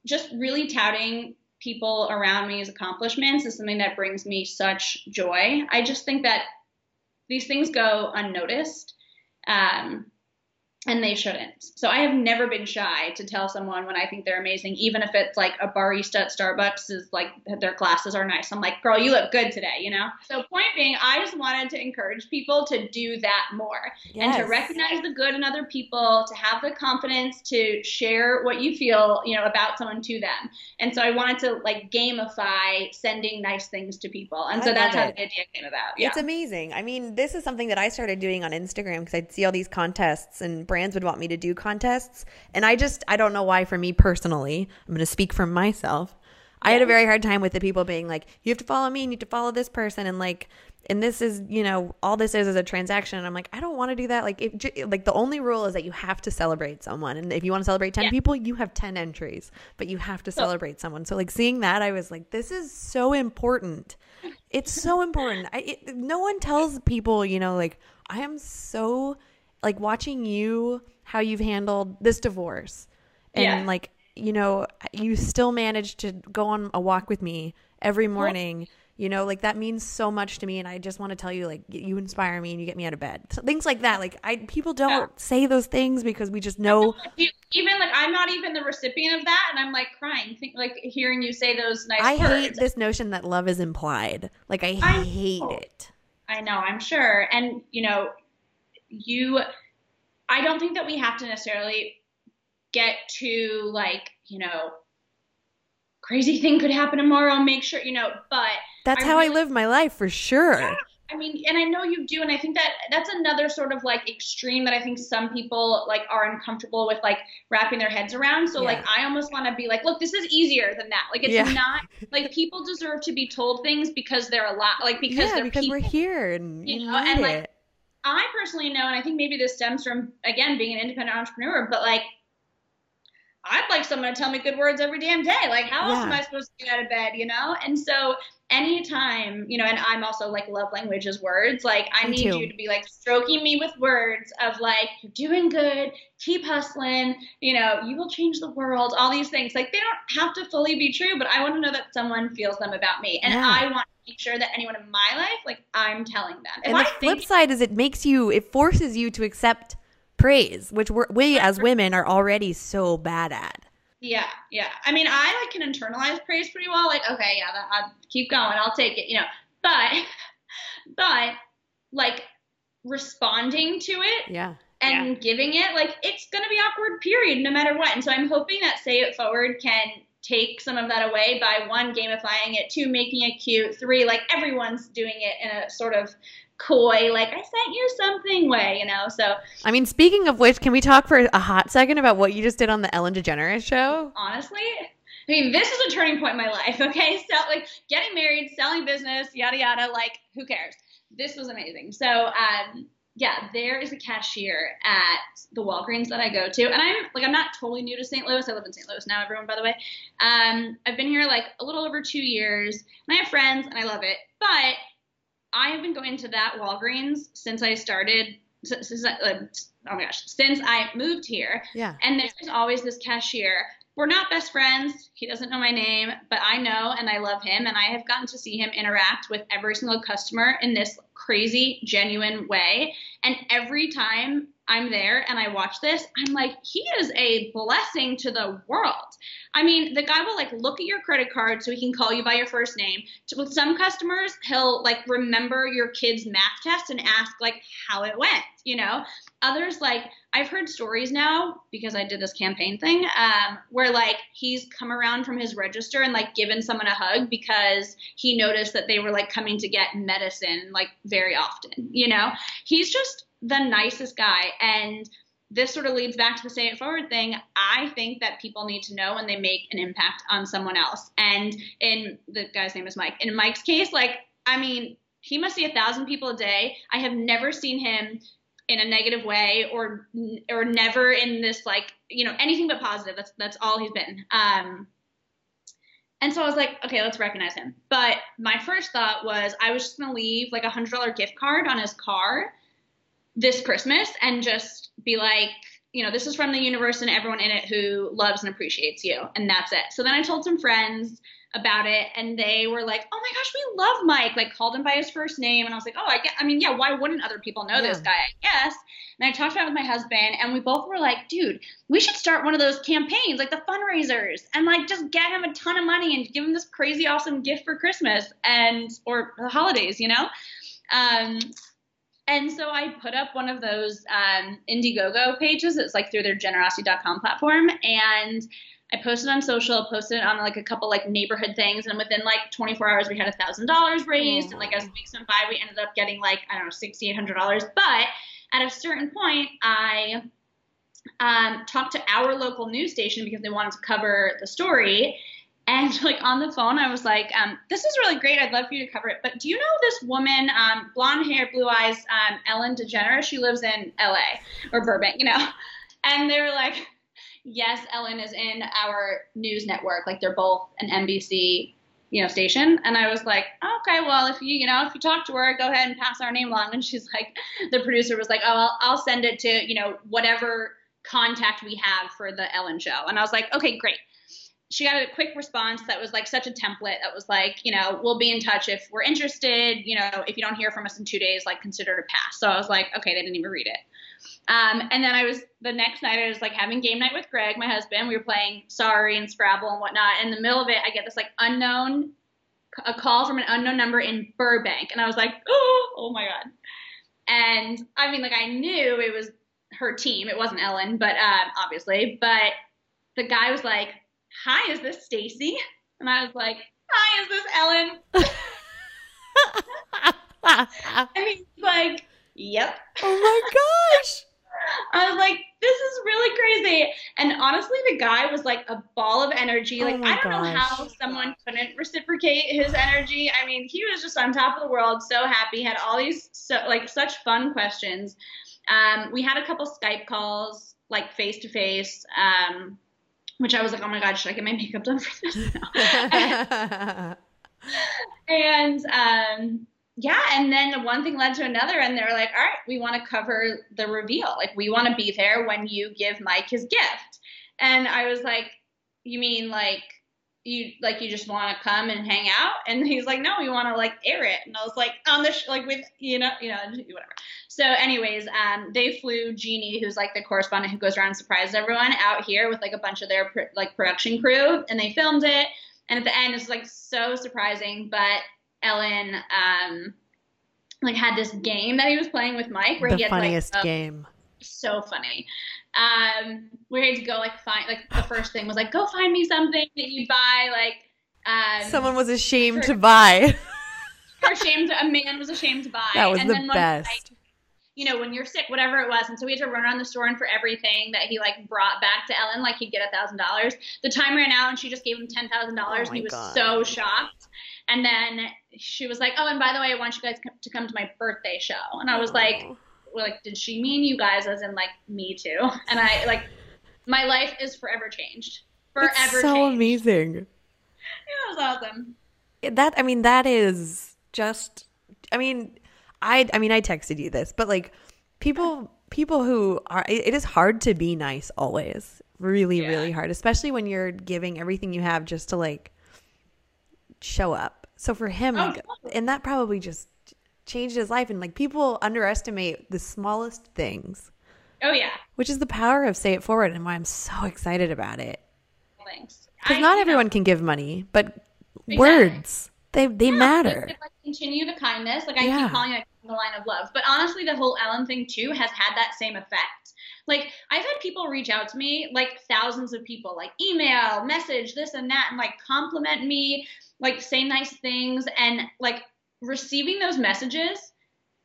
just really touting people around me's accomplishments is something that brings me such joy. I just think that these things go unnoticed. Um, and they shouldn't. So I have never been shy to tell someone when I think they're amazing, even if it's like a barista at Starbucks is like their glasses are nice. I'm like, girl, you look good today, you know? So point being, I just wanted to encourage people to do that more and to recognize the good in other people, to have the confidence to share what you feel, you know, about someone to them. And so I wanted to like gamify sending nice things to people. And I so that's love how the idea came about. Yeah. It's amazing. I mean, this is something that I started doing on Instagram because I'd see all these contests and brands would want me to do contests. And I just, I don't know why, for me personally, I'm going to speak for myself. I had a very hard time with the people being like, you have to follow me, you need to follow this person. And like, and this is, you know, all this is is a transaction. And I'm like, I don't want to do that. Like, if, j- like the only rule is that you have to celebrate someone. And if you want to celebrate 10 Yeah. people, you have 10 entries, but you have to celebrate someone. So like seeing that, I was like, this is so important. It's so <laughs> important. I, it, no one tells people, you know, like I am so like watching you how you've handled this divorce and Yeah. like you know you still managed to go on a walk with me every morning you know like that means so much to me and i just want to tell you like you inspire me and you get me out of bed so things like that like i people don't Yeah. say those things because we just know even like I'm not even the recipient of that, and I'm like crying, think, like hearing you say those nice i words. hate this notion that love is implied like i, I hate know. it I know, I'm sure, and you know, you. I don't think that we have to necessarily get to like you know, crazy thing could happen tomorrow. Make sure you know, but that's I how i live my life for sure I mean, and I know you do, and I think that that's another sort of like extreme that I think some people like are uncomfortable with like wrapping their heads around. So like I almost want to be like, look, this is easier than that. Like it's Yeah. not like people deserve to be told things because they're a lot like because yeah they're because people. we're here and you know, and, like, I personally know, and I think maybe this stems from again being an independent entrepreneur, but like I'd like someone to tell me good words every damn day. Like, how else Yeah. am I supposed to get out of bed, you know? And so, anytime, you know, and I'm also like love language is words. Like, I Me need too. you to be like stroking me with words of like, you're doing good, keep hustling, you know, you will change the world, all these things. Like, they don't have to fully be true, but I want to know that someone feels them about me. And Yeah. I want to make sure that anyone in my life, like, I'm telling them. If and I the flip think side is it makes you it forces you to accept praise which we're, we as women are already so bad at Yeah, yeah. I mean, I like can internalize praise pretty well. Like, okay, yeah, that, I'll keep going. I'll take it. You know, but <laughs> but like responding to it yeah and giving it like it's gonna be awkward. Period. No matter what. And so I'm hoping that Say It Forward can take some of that away by one gamifying it, two making it cute, three like everyone's doing it in a sort of coy like I sent you something way. You know, so. I mean speaking of which can we talk for a hot second about what you just did on the ellen degeneres show? Honestly i mean this is a turning point in my life <laughs> okay? So like getting married selling business yada yada like who cares? This was amazing. So um yeah there is a cashier at the walgreens that i go to and i'm like i'm not totally new to st louis. I live in st louis now everyone by the way. Um i've been here like a little over two years and i have friends and i love it but i have been going to that walgreens since i started since, since I- uh, oh my gosh since i moved here yeah and there's always this cashier. We're not best friends. He doesn't know my name, but I know and I love him. And I have gotten to see him interact with every single customer in this crazy, genuine way. And every time I'm there and I watch this, I'm like, he is a blessing to the world. I mean, the guy will like look at your credit card so he can call you by your first name. With some customers, he'll like remember your kid's math test and ask like how it went, you know? Others like I've heard stories now because I did this campaign thing um, where like he's come around from his register and like given someone a hug because he noticed that they were like coming to get medicine like very often. You know, he's just the nicest guy and. This sort of leads back to the say it forward thing. I think that people need to know when they make an impact on someone else. And in the guy's name is Mike. In Mike's case, like, I mean, he must see a thousand people a day. I have never seen him in a negative way or or never in this like you know anything but positive that's that's all he's been um and so I was like, okay, let's recognize him. But my first thought was I was just gonna leave like a hundred dollar gift card on his car this Christmas and just be like, you know, this is from the universe and everyone in it who loves and appreciates you, and that's it. So then I told some friends about it, and they were like, "Oh my gosh, we love Mike!" Like called him by his first name, and I was like, "Oh, I get. I mean, yeah, why wouldn't other people know this guy? I guess." And I talked about it with my husband, and we both were like, "Dude, we should start one of those campaigns, like the fundraisers, and like just get him a ton of money and give him this crazy awesome gift for Christmas and or the holidays, you know." Um, and so I put up one of those um, Indiegogo pages. It's like through their generosity.com platform. And I posted on social, posted it on like a couple like neighborhood things. And within like 24 hours, we had a thousand dollars raised. And like as weeks went by, we ended up getting like, I don't know, sixty, eight hundred dollars. But at a certain point, I um, talked to our local news station because they wanted to cover the story. And <laughs> like on the phone, I was like, um, "This is really great. I'd love for you to cover it. But do you know this woman, um, blonde hair, blue eyes, um, Ellen DeGeneres? She lives in L.A. or Burbank, you know." <laughs> And they were like, "Yes, Ellen is in our news network. Like they're both an NBC, you know, station." And I was like, "Okay, well, if you, you know, if you talk to her, go ahead and pass our name along." And she's <laughs> like, the producer was like, "Oh, I'll, I'll send it to you know whatever." contact we have for the Ellen show. And I was like, okay, great she got a quick response that was like such a template that was like, you know, we'll be in touch if we're interested. You know, if you don't hear from us in two days, like consider it a pass. So I was like, okay, they didn't even read it. Um, and then I was the next night, I was like having game night with Greg, my husband. We were playing Sorry and Scrabble and whatnot. In the middle of it, I get this like unknown, a call from an unknown number in Burbank, and I was like, oh, <gasps> oh my god. And I mean, like I knew it was her team. It wasn't Ellen, but um, obviously. But the guy was like, hi, is this Stacy? And I was like, hi, is this Ellen? <laughs> And he's like, yep. oh my gosh. <laughs> I was like, this is really crazy. And honestly, the guy was like a ball of energy. Oh Like, my I don't know how someone couldn't reciprocate his energy. I mean, he was just on top of the world, so happy, had all these, so like, such fun questions. Um, we had a couple Skype calls, like face to face, um, which I was like, oh my God, should I get my makeup done for this? No. <laughs> and um, yeah, and then one thing led to another, and they were like, all right, we want to cover the reveal. Like, we want to be there when you give Mike his gift. And I was like, you mean like, you like you just want to come and hang out and he's like no we want to like air it and i was like on the sh- like with you know you know whatever so anyways um they flew jeannie who's like the correspondent who goes around and surprises everyone out here with like a bunch of their pr- like production crew and they filmed it and at the end it's like so surprising but ellen um like had this game that he was playing with mike where the he had funniest like, a- game. so funny. Um, we had to go like find like the first thing was like go find me something that you'd buy like um Someone was ashamed for- <laughs> to buy. or ashamed a man was ashamed to buy. that was and the then like, best. you know, when you're sick, whatever it was. And so we had to run around the store and for everything that he like brought back to Ellen, like he'd get a thousand dollars. The time ran out and she just gave him ten thousand dollars Oh and he was God. so shocked. And then she was like, Oh, and by the way, I want you guys to come to my birthday show. And I was like, Oh. well, like, did she mean you guys as in like me too? And I like my life is forever changed. Forever so changed. amazing. Yeah, it was awesome. That I mean, that is just. I mean, I I mean, I texted you this, but like people people who are it it is hard to be nice always. Really, Yeah. really hard, especially when you're giving everything you have just to like show up. So for him, Oh, like, and that probably just changed his life. And like people underestimate the smallest things, Oh yeah. which is the power of say it forward, and why I'm so excited about it. Thanks. Because not you know, everyone can give money, but Exactly. words they they Yeah, matter. like, like, continue the kindness. Like I Yeah. keep calling it the line of love. But honestly, the whole Ellen thing too has had that same effect. Like I've had people reach out to me, like thousands of people, like email, message, this and that, and like compliment me, like say nice things, and like receiving those messages.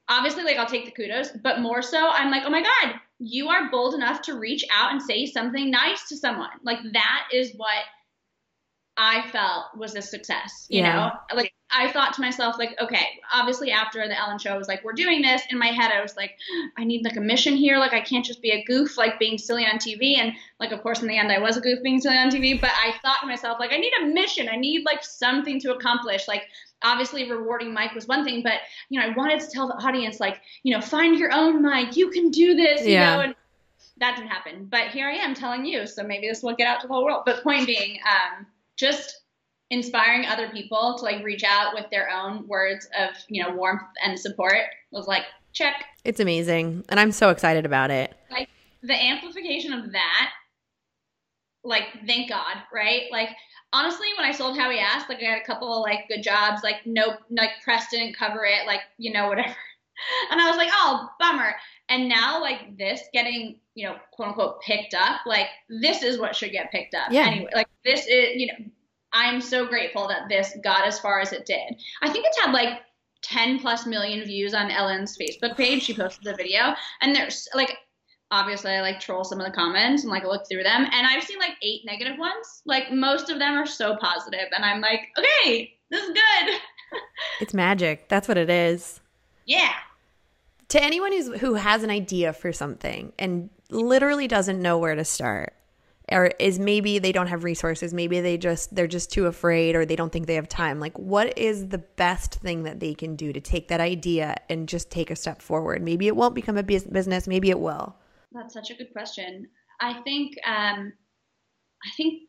Obviously, like I'll take the kudos, but more so, I'm like, oh my god, you are bold enough to reach out and say something nice to someone. Like that is what I felt was a success. You Yeah. know, like I thought to myself, like, okay, obviously after the Ellen show, I was like, we're doing this. In my head, I was like, I need like a mission here. Like I can't just be a goof, like being silly on TV. And like, of course, in the end, I was a goof being silly on TV. But I thought to myself, like, I need a mission. I need like something to accomplish. Like obviously rewarding Mike was one thing, but you know, I wanted to tell the audience, like, you know, find your own Mike. You can do this. You Yeah. know, and that didn't happen. But here I am telling you. So maybe this will get out to the whole world. But point being, um, just inspiring other people to like reach out with their own words of you know warmth and support was like check It's amazing, and I'm so excited about it. Like the amplification of that like thank god right? Like honestly when i sold how he asked like i had a couple of like good jobs like no like press didn't cover it like you know whatever. <laughs> And i was like oh bummer. And now like this getting you know quote unquote picked up like this is what should get picked up. Yeah. anyway like this is you know i'm so grateful that this got as far as it did. I think it's had like 10 plus million views on ellen's facebook page. She posted the video. And there's like obviously I like troll some of the comments and like look through them and I've seen like eight negative ones. Like most of them are so positive and I'm like, okay, this is good. <laughs> It's magic. That's what it is. Yeah. To anyone who's who has an idea for something and literally doesn't know where to start, or is maybe they don't have resources, maybe they just they're just too afraid or they don't think they have time. Like what is the best thing that they can do to take that idea and just take a step forward? Maybe it won't become a business, maybe it will. That's such a good question. I think um I think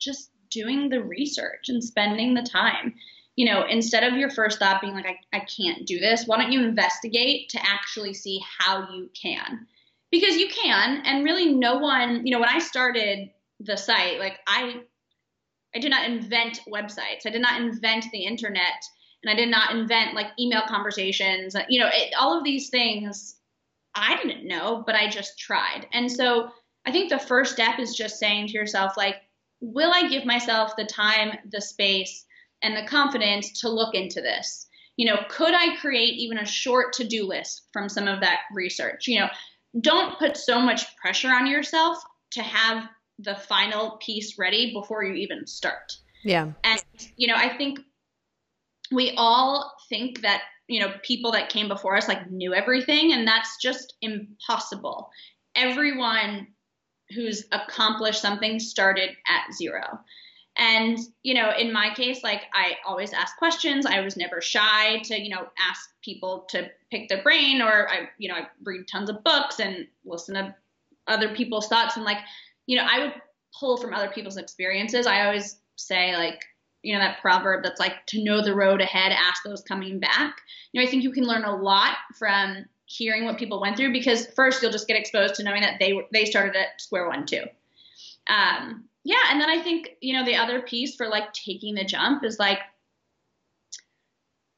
just doing the research and spending the time. You know, instead of your first thought being like, I, I can't do this, why don't you investigate to actually see how you can? Because you can, and really no one, you know, when I started the site, like I I did not invent websites. I did not invent the internet, and I did not invent like email conversations. You know, it, all of these things I didn't know, but I just tried. And so I think the first step is just saying to yourself, like, will I give myself the time, the space, and the confidence to look into this? You know, could I create even a short to do list from some of that research? You know, don't put so much pressure on yourself to have the final piece ready before you even start. Yeah. And, you know, I think we all think that, you know, people that came before us like knew everything, and that's just impossible. Everyone who's accomplished something started at zero. And, you know, in my case, like I always ask questions. I was never shy to, you know, ask people to pick their brain or I, you know, I read tons of books and listen to other people's thoughts. And like, you know, I would pull from other people's experiences. I always say like, you know, that proverb that's like to know the road ahead, ask those coming back. You know, I think you can learn a lot from hearing what people went through because first you'll just get exposed to knowing that they they started at square one too. Um, yeah, and then I think you know the other piece for like taking the jump is like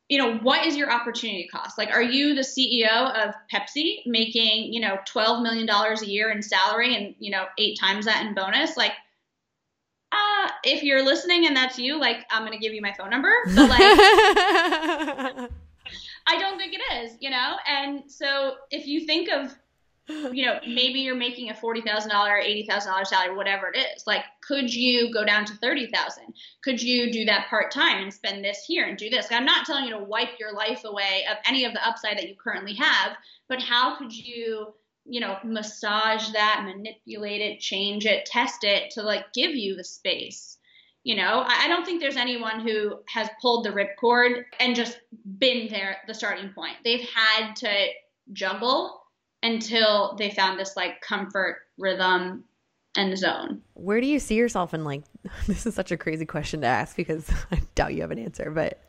you know what is your opportunity cost like are you the ceo of pepsi making you know 12 million dollars a year in salary and you know eight times that in bonus like uh, if you're listening and that's you like i'm gonna give you my phone number <laughs> but like <laughs> i don't think it is you know and so if you think of you know, maybe you're making a forty thousand dollar, eighty thousand dollar salary, whatever it is. Like, could you go down to thirty thousand? Could you do that part time and spend this here and do this? I'm not telling you to wipe your life away of any of the upside that you currently have, but how could you, you know, massage that, manipulate it, change it, test it to like give you the space? You know, I don't think there's anyone who has pulled the ripcord and just been there at the starting point. They've had to juggle until they found this like comfort rhythm and zone. Where do you see yourself in like <laughs> this is such a crazy question to ask because <laughs> I doubt you have an answer, but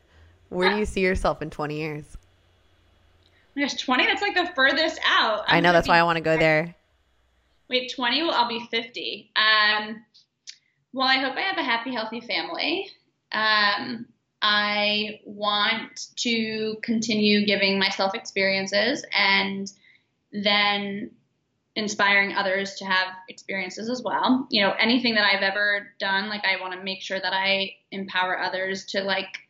where do you <laughs> see yourself in 20 years? There's 20, that's like the furthest out. I'm i know that's why I want to go there. Wait, 20, well, I'll be 50. Um, well, I hope I have a happy, healthy family. Um, I want to continue giving myself experiences and then inspiring others to have experiences as well. You know, anything that I've ever done, like I want to make sure that I empower others to like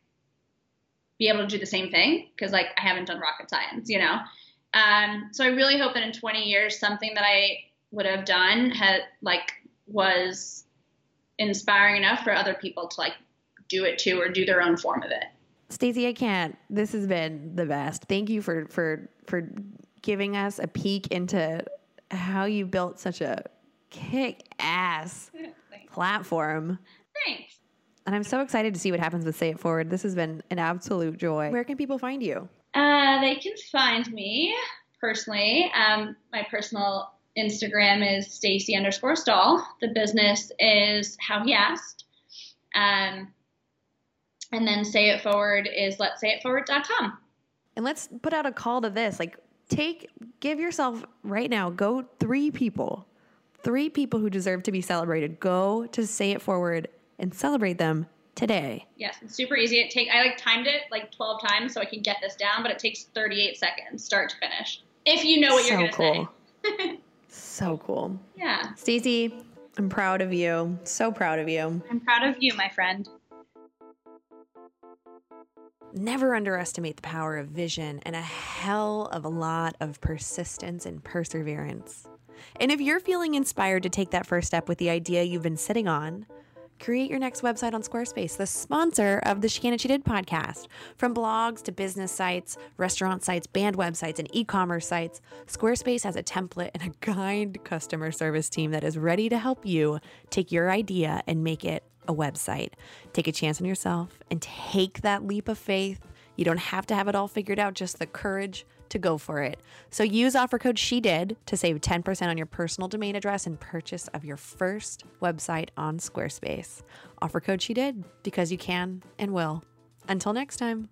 be able to do the same thing because like I haven't done rocket science, you know. Um, so I really hope that in 20 years, something that I would have done had like was inspiring enough for other people to like do it too or do their own form of it. Stacy, I can't. This has been the best. Thank you for for for giving us a peek into how you built such a kick ass <laughs> platform. Thanks. And I'm so excited to see what happens with Say It Forward. This has been an absolute joy. Where can people find you? Uh, they can find me personally. Um, my personal Instagram is Stacy underscore Stahl. The business is How He Asked. Um, and then Say It Forward is Let's Say It Forward.com. And let's put out a call to this. Like, take give yourself right now go three people three people who deserve to be celebrated go to say it forward and celebrate them today. Yes it's super easy. It take i like timed it like 12 times so i can get this down but it takes 38 seconds start to finish if you know what so you're gonna cool. say. <laughs> So cool. Yeah. Stacy i'm proud of you. So proud of you. I'm proud of you my friend. Never underestimate the power of vision and a hell of a lot of persistence and perseverance. And if you're feeling inspired to take that first step with the idea you've been sitting on, create your next website on Squarespace, the sponsor of the She Can She Did podcast. From blogs to business sites, restaurant sites, band websites, and e commerce sites, Squarespace has a template and a kind customer service team that is ready to help you take your idea and make it a website. Take a chance on yourself and take that leap of faith. You don't have to have it all figured out, just the courage to go for it. So use offer code she did to save 10% on your personal domain address and purchase of your first website on Squarespace. Offer code she did because you can and will. Until next time.